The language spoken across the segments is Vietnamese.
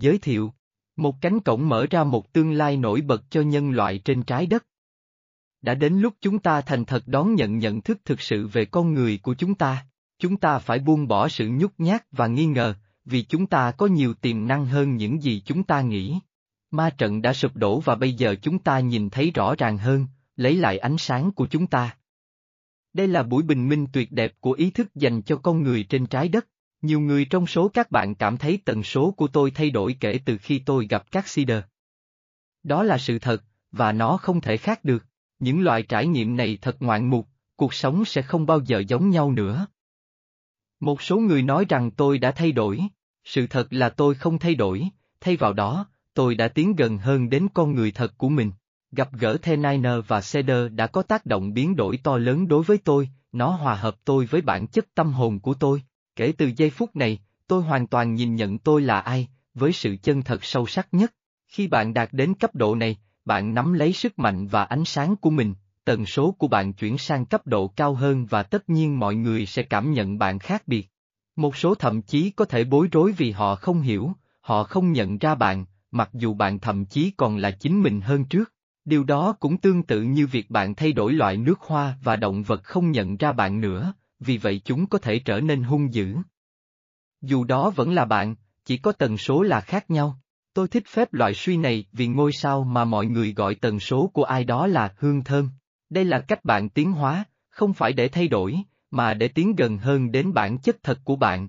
Giới thiệu. Một cánh cổng mở ra một tương lai nổi bật cho nhân loại trên trái đất. Đã đến lúc chúng ta thành thật đón nhận nhận thức thực sự về con người của chúng ta. Chúng ta phải buông bỏ sự nhút nhát và nghi ngờ, vì chúng ta có nhiều tiềm năng hơn những gì chúng ta nghĩ. Ma trận đã sụp đổ và bây giờ chúng ta nhìn thấy rõ ràng hơn, lấy lại ánh sáng của chúng ta. Đây là buổi bình minh tuyệt đẹp của ý thức dành cho con người trên trái đất. Nhiều người trong số các bạn cảm thấy tần số của tôi thay đổi kể từ khi tôi gặp các seeder. Đó là sự thật, và nó không thể khác được. Những loại trải nghiệm này thật ngoạn mục, cuộc sống sẽ không bao giờ giống nhau nữa. Một số người nói rằng tôi đã thay đổi, sự thật là tôi không thay đổi, thay vào đó, tôi đã tiến gần hơn đến con người thật của mình. Gặp gỡ The Niner và Cedar đã có tác động biến đổi to lớn đối với tôi, nó hòa hợp tôi với bản chất tâm hồn của tôi. Kể từ giây phút này, tôi hoàn toàn nhìn nhận tôi là ai, với sự chân thật sâu sắc nhất. Khi bạn đạt đến cấp độ này, bạn nắm lấy sức mạnh và ánh sáng của mình, tần số của bạn chuyển sang cấp độ cao hơn và tất nhiên mọi người sẽ cảm nhận bạn khác biệt. Một số thậm chí có thể bối rối vì họ không hiểu, họ không nhận ra bạn, mặc dù bạn thậm chí còn là chính mình hơn trước. Điều đó cũng tương tự như việc bạn thay đổi loại nước hoa và động vật không nhận ra bạn nữa, vì vậy chúng có thể trở nên hung dữ. Dù đó vẫn là bạn, chỉ có tần số là khác nhau. Tôi thích phép loại suy này vì ngôi sao mà mọi người gọi tần số của ai đó là hương thơm. Đây là cách bạn tiến hóa, không phải để thay đổi, mà để tiến gần hơn đến bản chất thật của bạn.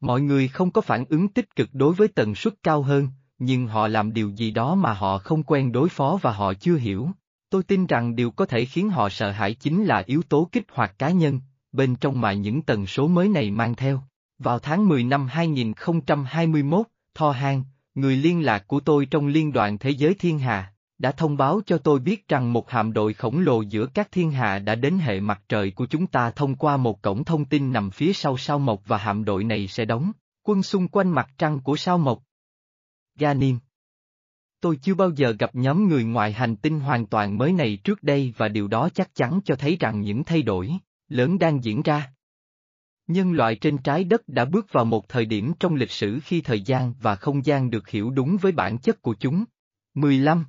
Mọi người không có phản ứng tích cực đối với tần suất cao hơn, nhưng họ làm điều gì đó mà họ không quen đối phó và họ chưa hiểu. Tôi tin rằng điều có thể khiến họ sợ hãi chính là yếu tố kích hoạt cá nhân, bên trong mà những tần số mới này mang theo. Vào tháng 10 năm 2021, Tho Han, người liên lạc của tôi trong Liên đoàn Thế giới Thiên Hà, đã thông báo cho tôi biết rằng một hạm đội khổng lồ giữa các thiên hà đã đến hệ mặt trời của chúng ta thông qua một cổng thông tin nằm phía sau sao mộc và hạm đội này sẽ đóng quân xung quanh mặt trăng của sao mộc. Ganim Tôi chưa bao giờ gặp nhóm người ngoài hành tinh hoàn toàn mới này trước đây và điều đó chắc chắn cho thấy rằng những thay đổi lớn đang diễn ra. Nhân loại trên trái đất đã bước vào một thời điểm trong lịch sử khi thời gian và không gian được hiểu đúng với bản chất của chúng. 15.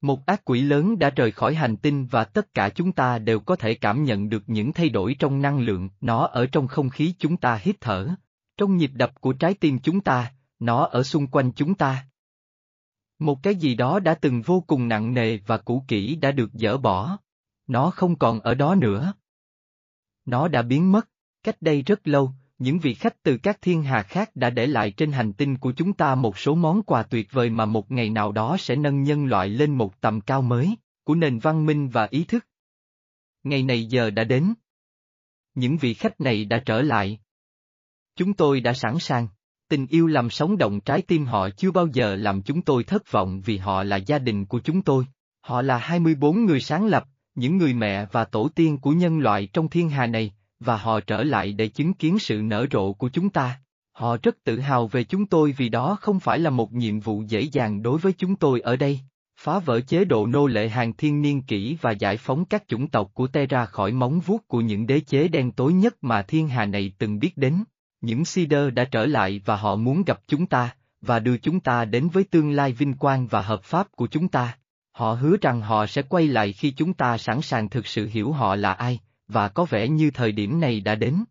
Một ác quỷ lớn đã rời khỏi hành tinh và tất cả chúng ta đều có thể cảm nhận được những thay đổi trong năng lượng, nó ở trong không khí chúng ta hít thở, trong nhịp đập của trái tim chúng ta, nó ở xung quanh chúng ta. Một cái gì đó đã từng vô cùng nặng nề và cũ kỹ đã được dỡ bỏ. Nó không còn ở đó nữa. Nó đã biến mất, cách đây rất lâu, những vị khách từ các thiên hà khác đã để lại trên hành tinh của chúng ta một số món quà tuyệt vời mà một ngày nào đó sẽ nâng nhân loại lên một tầm cao mới, của nền văn minh và ý thức. Ngày này giờ đã đến. Những vị khách này đã trở lại. Chúng tôi đã sẵn sàng. Tình yêu làm sống động trái tim họ chưa bao giờ làm chúng tôi thất vọng vì họ là gia đình của chúng tôi. Họ là 24 người sáng lập, những người mẹ và tổ tiên của nhân loại trong thiên hà này, và họ trở lại để chứng kiến sự nở rộ của chúng ta. Họ rất tự hào về chúng tôi vì đó không phải là một nhiệm vụ dễ dàng đối với chúng tôi ở đây. Phá vỡ chế độ nô lệ hàng thiên niên kỷ và giải phóng các chủng tộc của Terra khỏi móng vuốt của những đế chế đen tối nhất mà thiên hà này từng biết đến. Những Sider đã trở lại và họ muốn gặp chúng ta, và đưa chúng ta đến với tương lai vinh quang và hợp pháp của chúng ta. Họ hứa rằng họ sẽ quay lại khi chúng ta sẵn sàng thực sự hiểu họ là ai, và có vẻ như thời điểm này đã đến.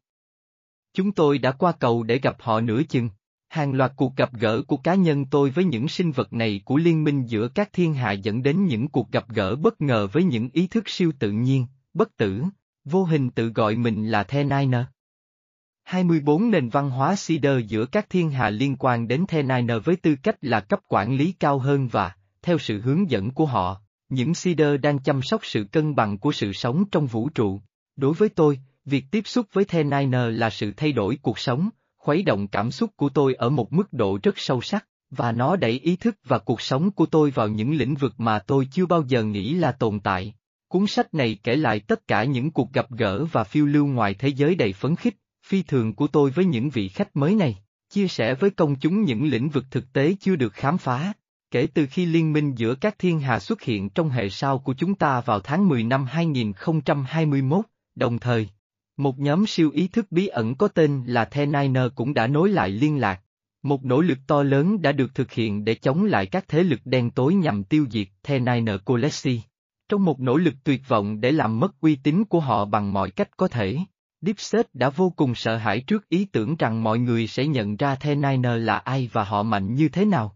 Chúng tôi đã qua cầu để gặp họ nửa chừng. Hàng loạt cuộc gặp gỡ của cá nhân tôi với những sinh vật này của liên minh giữa các thiên hạ dẫn đến những cuộc gặp gỡ bất ngờ với những ý thức siêu tự nhiên, bất tử, vô hình tự gọi mình là The Niner. 24 nền văn hóa Cedar giữa các thiên hà liên quan đến The Niner với tư cách là cấp quản lý cao hơn và, theo sự hướng dẫn của họ, những Cedar đang chăm sóc sự cân bằng của sự sống trong vũ trụ. Đối với tôi, việc tiếp xúc với The Niner là sự thay đổi cuộc sống, khuấy động cảm xúc của tôi ở một mức độ rất sâu sắc, và nó đẩy ý thức và cuộc sống của tôi vào những lĩnh vực mà tôi chưa bao giờ nghĩ là tồn tại. Cuốn sách này kể lại tất cả những cuộc gặp gỡ và phiêu lưu ngoài thế giới đầy phấn khích, phi thường của tôi với những vị khách mới này, chia sẻ với công chúng những lĩnh vực thực tế chưa được khám phá. Kể từ khi liên minh giữa các thiên hà xuất hiện trong hệ sao của chúng ta vào tháng 10 năm 2021, Đồng thời, một nhóm siêu ý thức bí ẩn có tên là The Niner cũng đã nối lại liên lạc. Một nỗ lực to lớn đã được thực hiện để chống lại các thế lực đen tối nhằm tiêu diệt The Niner Colossi. Trong một nỗ lực tuyệt vọng để làm mất uy tín của họ bằng mọi cách có thể, Dipset đã vô cùng sợ hãi trước ý tưởng rằng mọi người sẽ nhận ra The Niner là ai và họ mạnh như thế nào.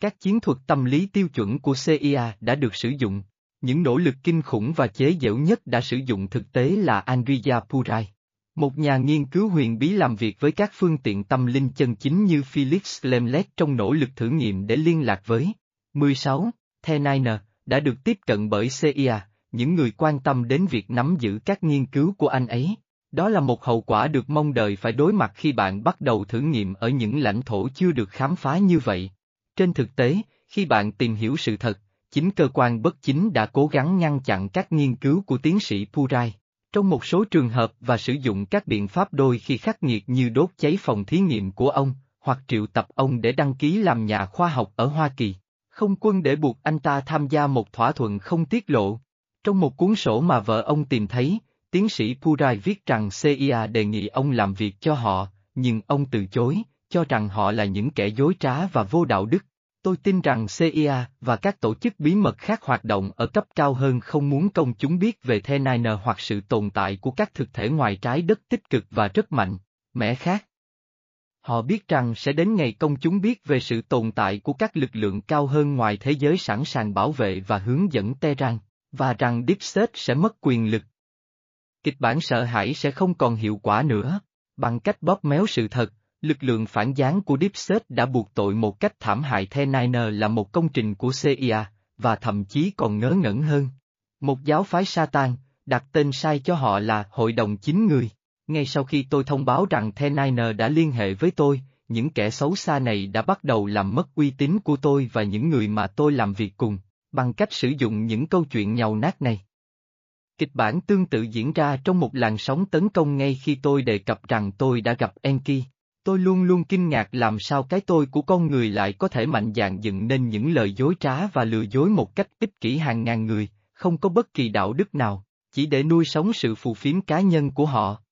Các chiến thuật tâm lý tiêu chuẩn của CIA đã được sử dụng, những nỗ lực kinh khủng và chế giễu nhất đã sử dụng thực tế là Andrea Purai. Một nhà nghiên cứu huyền bí làm việc với các phương tiện tâm linh chân chính như Felix Lemlet trong nỗ lực thử nghiệm để liên lạc với 16. The Niner, đã được tiếp cận bởi CIA, những người quan tâm đến việc nắm giữ các nghiên cứu của anh ấy. Đó là một hậu quả được mong đợi phải đối mặt khi bạn bắt đầu thử nghiệm ở những lãnh thổ chưa được khám phá như vậy. Trên thực tế, khi bạn tìm hiểu sự thật, chính cơ quan bất chính đã cố gắng ngăn chặn các nghiên cứu của tiến sĩ Purai. Trong một số trường hợp và sử dụng các biện pháp đôi khi khắc nghiệt như đốt cháy phòng thí nghiệm của ông, hoặc triệu tập ông để đăng ký làm nhà khoa học ở Hoa Kỳ. Không quân để buộc anh ta tham gia một thỏa thuận không tiết lộ. Trong một cuốn sổ mà vợ ông tìm thấy, tiến sĩ Purai viết rằng CIA đề nghị ông làm việc cho họ, nhưng ông từ chối, cho rằng họ là những kẻ dối trá và vô đạo đức. Tôi tin rằng CIA và các tổ chức bí mật khác hoạt động ở cấp cao hơn không muốn công chúng biết về The Niner hoặc sự tồn tại của các thực thể ngoài trái đất tích cực và rất mạnh, mẽ khác. Họ biết rằng sẽ đến ngày công chúng biết về sự tồn tại của các lực lượng cao hơn ngoài thế giới sẵn sàng bảo vệ và hướng dẫn Tehran, và rằng Deep State sẽ mất quyền lực. Kịch bản sợ hãi sẽ không còn hiệu quả nữa, bằng cách bóp méo sự thật, lực lượng phản gián của Deep State đã buộc tội một cách thảm hại The Niner là một công trình của CIA, và thậm chí còn ngớ ngẩn hơn. Một giáo phái Satan, đặt tên sai cho họ là Hội đồng Chín Người. Ngay sau khi tôi thông báo rằng The Niner đã liên hệ với tôi, những kẻ xấu xa này đã bắt đầu làm mất uy tín của tôi và những người mà tôi làm việc cùng, bằng cách sử dụng những câu chuyện nhàu nát này. Kịch bản tương tự diễn ra trong một làn sóng tấn công ngay khi tôi đề cập rằng tôi đã gặp Enki. Tôi luôn luôn kinh ngạc làm sao cái tôi của con người lại có thể mạnh dạn dựng nên những lời dối trá và lừa dối một cách ích kỷ hàng ngàn người, không có bất kỳ đạo đức nào, chỉ để nuôi sống sự phù phiếm cá nhân của họ.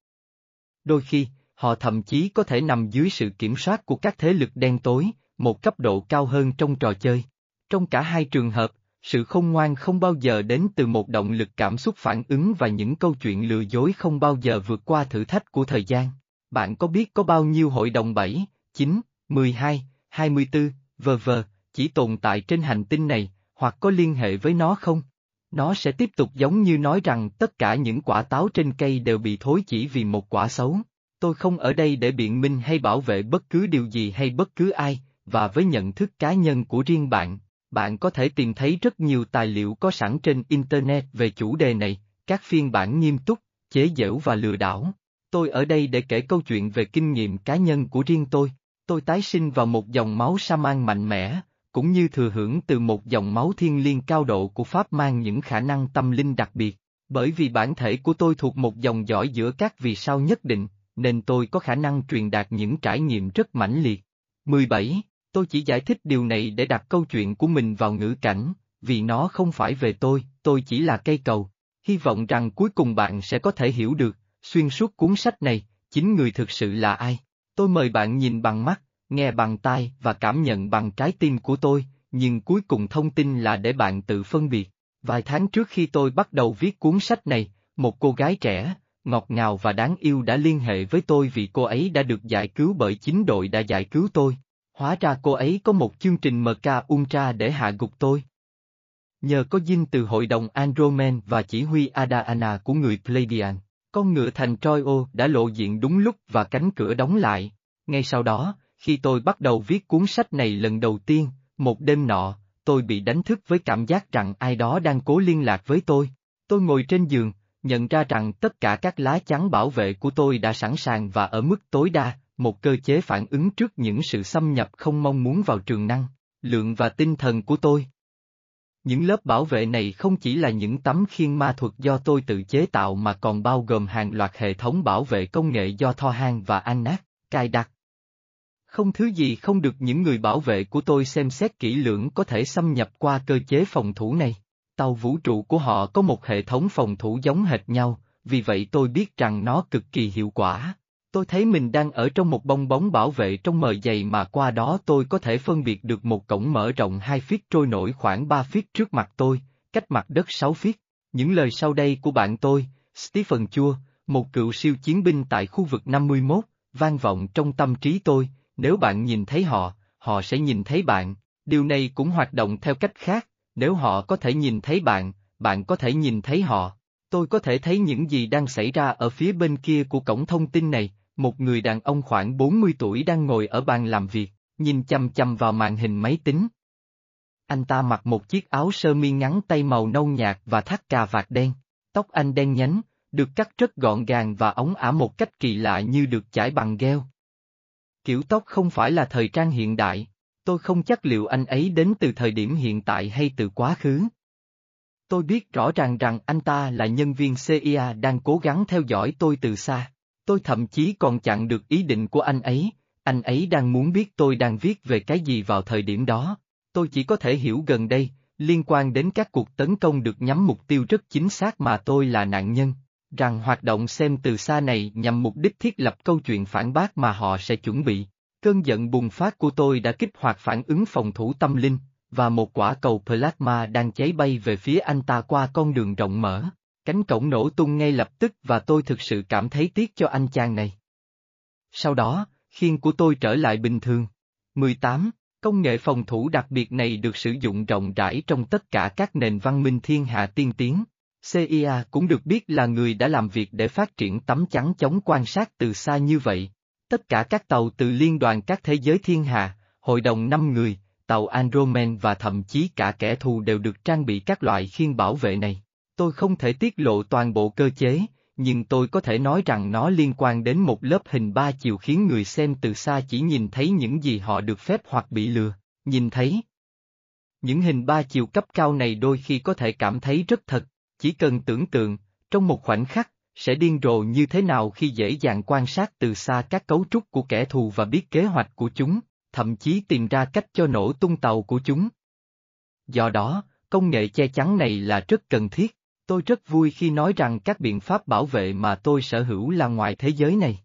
Đôi khi, họ thậm chí có thể nằm dưới sự kiểm soát của các thế lực đen tối, một cấp độ cao hơn trong trò chơi. Trong cả hai trường hợp, sự không ngoan không bao giờ đến từ một động lực cảm xúc phản ứng và những câu chuyện lừa dối không bao giờ vượt qua thử thách của thời gian. Bạn có biết có bao nhiêu hội đồng 7, 9, 12, 24, vờ vờ, chỉ tồn tại trên hành tinh này, hoặc có liên hệ với nó không? Nó sẽ tiếp tục giống như nói rằng tất cả những quả táo trên cây đều bị thối chỉ vì một quả xấu. Tôi không ở đây để biện minh hay bảo vệ bất cứ điều gì hay bất cứ ai, và với nhận thức cá nhân của riêng bạn, bạn có thể tìm thấy rất nhiều tài liệu có sẵn trên Internet về chủ đề này, các phiên bản nghiêm túc, chế giễu và lừa đảo. Tôi ở đây để kể câu chuyện về kinh nghiệm cá nhân của riêng tôi. Tôi tái sinh vào một dòng máu Saman mạnh mẽ, cũng như thừa hưởng từ một dòng máu thiên liêng cao độ của Pháp mang những khả năng tâm linh đặc biệt. Bởi vì bản thể của tôi thuộc một dòng dõi giữa các vì sao nhất định, nên tôi có khả năng truyền đạt những trải nghiệm rất mãnh liệt. 17. Tôi chỉ giải thích điều này để đặt câu chuyện của mình vào ngữ cảnh, vì nó không phải về tôi, tôi chỉ là cây cầu. Hy vọng rằng cuối cùng bạn sẽ có thể hiểu được, xuyên suốt cuốn sách này, chính người thực sự là ai. Tôi mời bạn nhìn bằng mắt, nghe bằng tai và cảm nhận bằng trái tim của tôi, nhưng cuối cùng thông tin là để bạn tự phân biệt. Vài tháng trước khi tôi bắt đầu viết cuốn sách này, một cô gái trẻ, ngọt ngào và đáng yêu đã liên hệ với tôi vì cô ấy đã được giải cứu bởi chính đội đã giải cứu tôi. Hóa ra cô ấy có một chương trình MK Ultra để hạ gục tôi. Nhờ có dinh từ hội đồng Andromen và chỉ huy Adana của người Pleiadian, con ngựa thành Troio đã lộ diện đúng lúc và cánh cửa đóng lại. Ngay sau đó, khi tôi bắt đầu viết cuốn sách này lần đầu tiên, một đêm nọ, tôi bị đánh thức với cảm giác rằng ai đó đang cố liên lạc với tôi. Tôi ngồi trên giường, nhận ra rằng tất cả các lá chắn bảo vệ của tôi đã sẵn sàng và ở mức tối đa, một cơ chế phản ứng trước những sự xâm nhập không mong muốn vào trường năng, lượng và tinh thần của tôi. Những lớp bảo vệ này không chỉ là những tấm khiên ma thuật do tôi tự chế tạo mà còn bao gồm hàng loạt hệ thống bảo vệ công nghệ do Tho Han và Anat, cài đặt. Không thứ gì không được những người bảo vệ của tôi xem xét kỹ lưỡng có thể xâm nhập qua cơ chế phòng thủ này. Tàu vũ trụ của họ có một hệ thống phòng thủ giống hệt nhau, vì vậy tôi biết rằng nó cực kỳ hiệu quả. Tôi thấy mình đang ở trong một bong bóng bảo vệ trong mờ dày mà qua đó tôi có thể phân biệt được một cổng mở rộng 2 feet trôi nổi khoảng 3 feet trước mặt tôi, cách mặt đất 6 feet. Những lời sau đây của bạn tôi, Stephen Chua, một cựu siêu chiến binh tại khu vực 51, vang vọng trong tâm trí tôi, nếu bạn nhìn thấy họ, họ sẽ nhìn thấy bạn, điều này cũng hoạt động theo cách khác, nếu họ có thể nhìn thấy bạn, bạn có thể nhìn thấy họ. Tôi có thể thấy những gì đang xảy ra ở phía bên kia của cổng thông tin này, một người đàn ông khoảng 40 tuổi đang ngồi ở bàn làm việc, nhìn chăm chăm vào màn hình máy tính. Anh ta mặc một chiếc áo sơ mi ngắn tay màu nâu nhạt và thắt cà vạt đen, tóc anh đen nhánh, được cắt rất gọn gàng và ống ả một cách kỳ lạ như được chải bằng gel. Kiểu tóc không phải là thời trang hiện đại, tôi không chắc liệu anh ấy đến từ thời điểm hiện tại hay từ quá khứ. Tôi biết rõ ràng rằng anh ta là nhân viên CIA đang cố gắng theo dõi tôi từ xa. Tôi thậm chí còn chặn được ý định của anh ấy, anh ấy đang muốn biết tôi đang viết về cái gì vào thời điểm đó. Tôi chỉ có thể hiểu gần đây, liên quan đến các cuộc tấn công được nhắm mục tiêu rất chính xác mà tôi là nạn nhân, rằng hoạt động xem từ xa này nhằm mục đích thiết lập câu chuyện phản bác mà họ sẽ chuẩn bị. Cơn giận bùng phát của tôi đã kích hoạt phản ứng phòng thủ tâm linh, và một quả cầu plasma đang cháy bay về phía anh ta qua con đường rộng mở. Cánh cổng nổ tung ngay lập tức và tôi thực sự cảm thấy tiếc cho anh chàng này. Sau đó, khiên của tôi trở lại bình thường. 18. Công nghệ phòng thủ đặc biệt này được sử dụng rộng rãi trong tất cả các nền văn minh thiên hạ tiên tiến. CIA cũng được biết là người đã làm việc để phát triển tấm chắn chống quan sát từ xa như vậy. Tất cả các tàu từ Liên đoàn các thế giới thiên hạ, hội đồng 5 người, tàu Andromen và thậm chí cả kẻ thù đều được trang bị các loại khiên bảo vệ này. Tôi không thể tiết lộ toàn bộ cơ chế, nhưng tôi có thể nói rằng nó liên quan đến một lớp hình ba chiều khiến người xem từ xa chỉ nhìn thấy những gì họ được phép hoặc bị lừa, nhìn thấy. Những hình ba chiều cấp cao này đôi khi có thể cảm thấy rất thật, chỉ cần tưởng tượng, trong một khoảnh khắc, sẽ điên rồ như thế nào khi dễ dàng quan sát từ xa các cấu trúc của kẻ thù và biết kế hoạch của chúng, thậm chí tìm ra cách cho nổ tung tàu của chúng. Do đó, công nghệ che chắn này là rất cần thiết. Tôi rất vui khi nói rằng các biện pháp bảo vệ mà tôi sở hữu là ngoài thế giới này.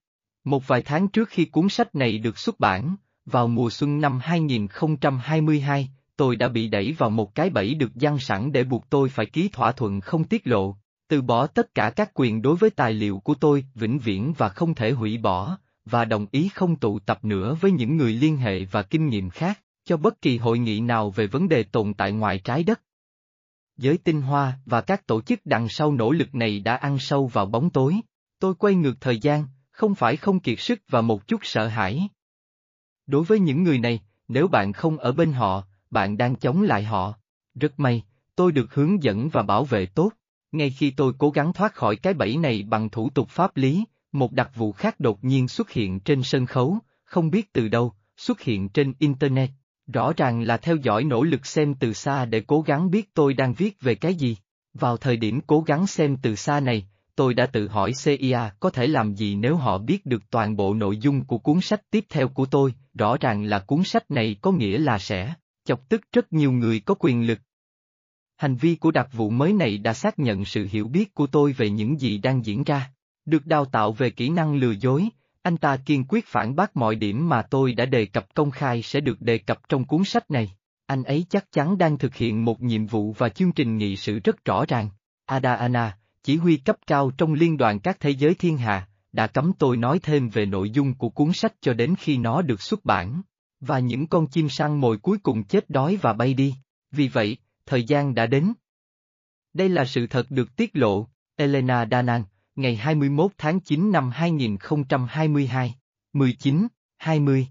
Một vài tháng trước khi cuốn sách này được xuất bản, vào mùa xuân năm 2022, tôi đã bị đẩy vào một cái bẫy được giăng sẵn để buộc tôi phải ký thỏa thuận không tiết lộ, từ bỏ tất cả các quyền đối với tài liệu của tôi vĩnh viễn và không thể hủy bỏ, và đồng ý không tụ tập nữa với những người liên hệ và kinh nghiệm khác, cho bất kỳ hội nghị nào về vấn đề tồn tại ngoài trái đất giới tinh hoa và các tổ chức đằng sau nỗ lực này đã ăn sâu vào bóng tối. Tôi quay ngược thời gian, không phải không kiệt sức và một chút sợ hãi. Đối với những người này, nếu bạn không ở bên họ, bạn đang chống lại họ. Rất may, tôi được hướng dẫn và bảo vệ tốt. Ngay khi tôi cố gắng thoát khỏi cái bẫy này bằng thủ tục pháp lý, một đặc vụ khác đột nhiên xuất hiện trên sân khấu, không biết từ đâu, xuất hiện trên Internet. Rõ ràng là theo dõi nỗ lực xem từ xa để cố gắng biết tôi đang viết về cái gì. Vào thời điểm cố gắng xem từ xa này, tôi đã tự hỏi CIA có thể làm gì nếu họ biết được toàn bộ nội dung của cuốn sách tiếp theo của tôi, rõ ràng là cuốn sách này có nghĩa là sẽ chọc tức rất nhiều người có quyền lực. Hành vi của đặc vụ mới này đã xác nhận sự hiểu biết của tôi về những gì đang diễn ra. Được đào tạo về kỹ năng lừa dối, anh ta kiên quyết phản bác mọi điểm mà tôi đã đề cập công khai sẽ được đề cập trong cuốn sách này. Anh ấy chắc chắn đang thực hiện một nhiệm vụ và chương trình nghị sự rất rõ ràng. Ada chỉ huy cấp cao trong liên đoàn các thế giới thiên hà, đã cấm tôi nói thêm về nội dung của cuốn sách cho đến khi nó được xuất bản. Và những con chim săn mồi cuối cùng chết đói và bay đi. Vì vậy, thời gian đã đến. Đây là sự thật được tiết lộ, Elena Danan, ngày 21 tháng 9 năm 2022, 19, 20.